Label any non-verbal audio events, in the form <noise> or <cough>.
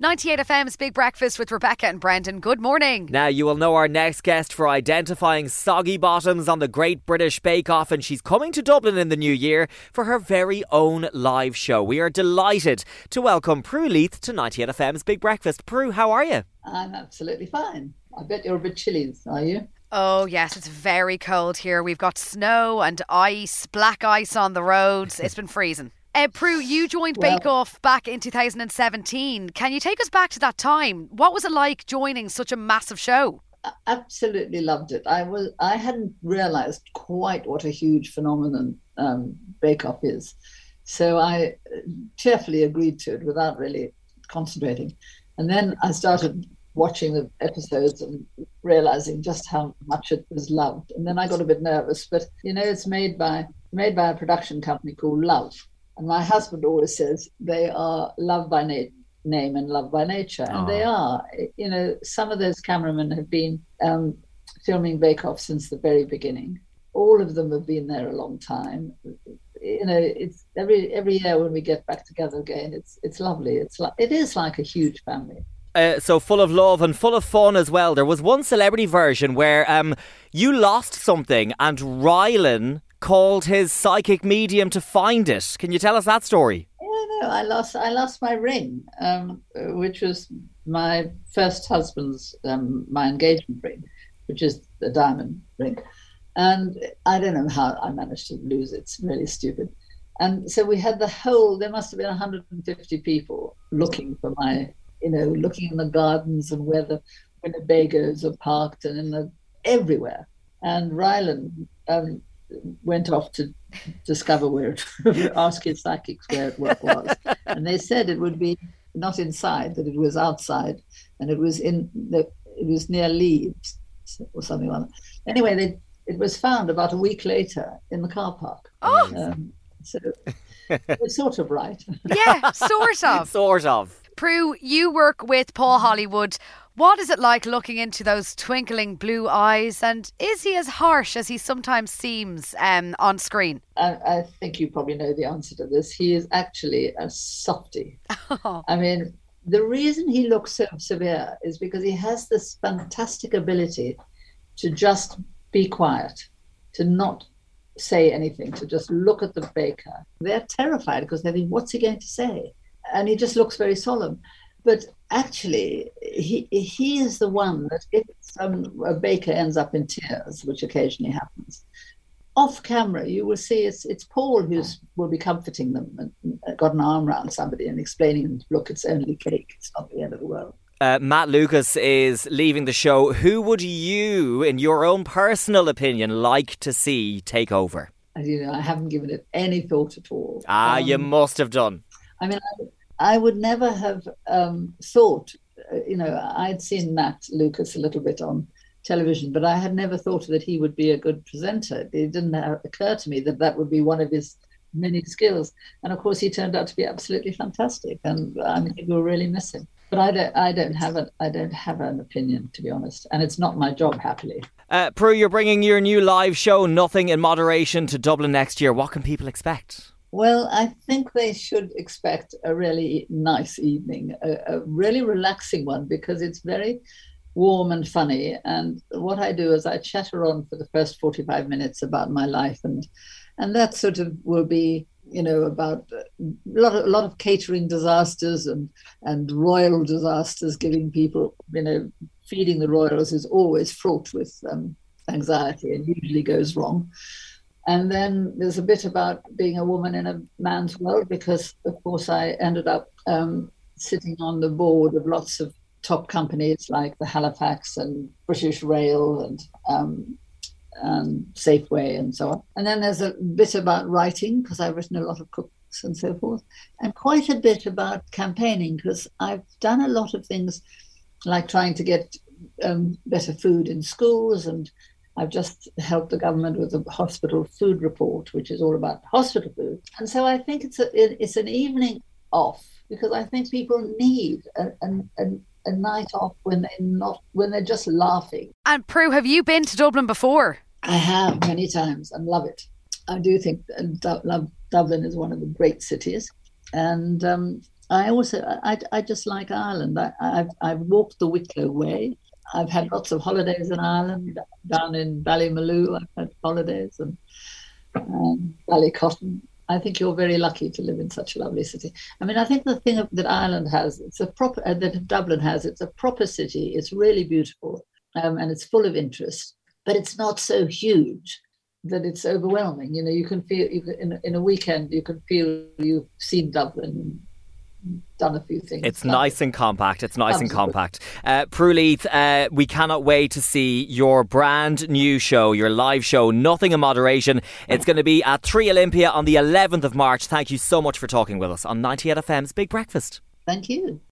98 FM's Big Breakfast with Rebecca and Brendan. Good morning. Now, you will know our next guest for identifying soggy bottoms on the Great British Bake Off, and she's coming to Dublin in the new year for her very own live show. We are delighted to welcome Prue Leith to 98 FM's Big Breakfast. Prue, how are you? I'm absolutely fine. I bet you're a bit chilly, are you? Oh, yes, it's very cold here. We've got snow and ice, black ice on the roads. It's been freezing. Uh, Prue, you joined Well- Bake Off back in 2017. Can you take us back to that time? What was it like joining such a massive show? I absolutely loved it. I was I hadn't realized quite what a huge phenomenon um, Bake Off is, so I uh, cheerfully agreed to it without really concentrating. And then I started watching the episodes and realizing just how much it was loved. And then I got a bit nervous, but you know, it's made by made by a production company called Love, and my husband always says they are loved by na- name and loved by nature, and they are. You know, some of those cameramen have been um, filming Bake Off since the very beginning. All of them have been there a long time. You know, it's every every year when we get back together again, it's it's lovely. It's like it is like a huge family. Uh, so full of love and full of fun as well. There was one celebrity version where um, you lost something and Rylan called his psychic medium to find it. Can you tell us that story? Yeah, no, I lost I lost my ring, um, which was my first husband's um, my engagement ring, which is the diamond ring, and I don't know how I managed to lose it. It's really stupid. And so we had the whole. There must have been 150 people looking for my, you know, looking in the gardens and where the Winnebagos are parked and in the everywhere. And Rylan um, went off to discover where it, <laughs> ask his psychics where it was, and they said it would be not inside, that it was outside, and it was in the it was near Leeds or something like that. Anyway, they it was found about a week later in the car park. Oh. Um, so it's sort of right. Yeah, sort of. <laughs> Sort of. Prue, you work with Paul Hollywood. What is it like looking into those twinkling blue eyes? And is he as harsh as he sometimes seems um, on screen? I, I think you probably know the answer to this. He is actually a softie. <laughs> I mean, the reason he looks so severe is because he has this fantastic ability to just be quiet, to not say anything, to just look at the baker. They're terrified because they think, what's he going to say? And he just looks very solemn. But actually, he he is the one that if some, a baker ends up in tears, which occasionally happens, off camera, you will see it's it's Paul who's will be comforting them and got an arm around somebody and explaining, look, it's only cake. It's not the end of the world. Uh, Matt Lucas is leaving the show. Who would you, in your own personal opinion, like to see take over? You know, I haven't given it any thought at all. Ah, you Um, must have done. I mean, I, would never have um, thought, uh, you know, I'd seen Matt Lucas a little bit on television, but I had never thought that he would be a good presenter. It didn't uh, occur to me that that would be one of his many skills. And of course, he turned out to be absolutely fantastic, and I mean, really miss him. But I don't, I don't have a, I don't have an opinion to be honest, and it's not my job, happily. Uh, Prue, you're bringing your new live show, Nothing in Moderation, to Dublin next year. What can people expect? Well, I think they should expect a really nice evening, a, a really relaxing one, because it's very warm and funny. And what I do is I chatter on for the first 45 minutes about my life, and and that sort of will be, you know, about a lot of, a lot of catering disasters and and royal disasters, giving people, you know, feeding the royals is always fraught with um, anxiety and usually goes wrong. And then there's a bit about being a woman in a man's world because, of course, I ended up um, sitting on the board of lots of top companies like the Halifax and British Rail and um, and Safeway and so on. And then there's a bit about writing because I've written a lot of cookbooks and so forth, and quite a bit about campaigning because I've done a lot of things like trying to get um, better food in schools and I've just helped the government with the hospital food report, which is all about hospital food. And so I think it's a, it, it's an evening off because I think people need a, a, a, a night off when they're not when they're just laughing. And Prue, have you been to Dublin before? I have many times and love it. I do think love Dublin is one of the great cities, and um, I also I, I just like Ireland. I, have I've walked the Wicklow way. I've had lots of holidays in Ireland. Down in Ballymaloe, I've had holidays and um, Ballycotton. I think you're very lucky to live in such a lovely city. I mean, I think the thing that Ireland has, it's a proper uh, that Dublin has. It's a proper city. It's really beautiful, um, and it's full of interest. But it's not so huge that it's overwhelming. You know, you can feel you can, in in a weekend you can feel you've seen Dublin done a few things. It's nice and compact. It's nice Absolutely. and compact. Uh, Prue Leith, uh, we cannot wait to see your brand new show, your live show, Nothing in Moderation. It's going to be at 3 Olympia on the 11th of March. Thank you so much for talking with us on 98 FM's Big Breakfast. Thank you.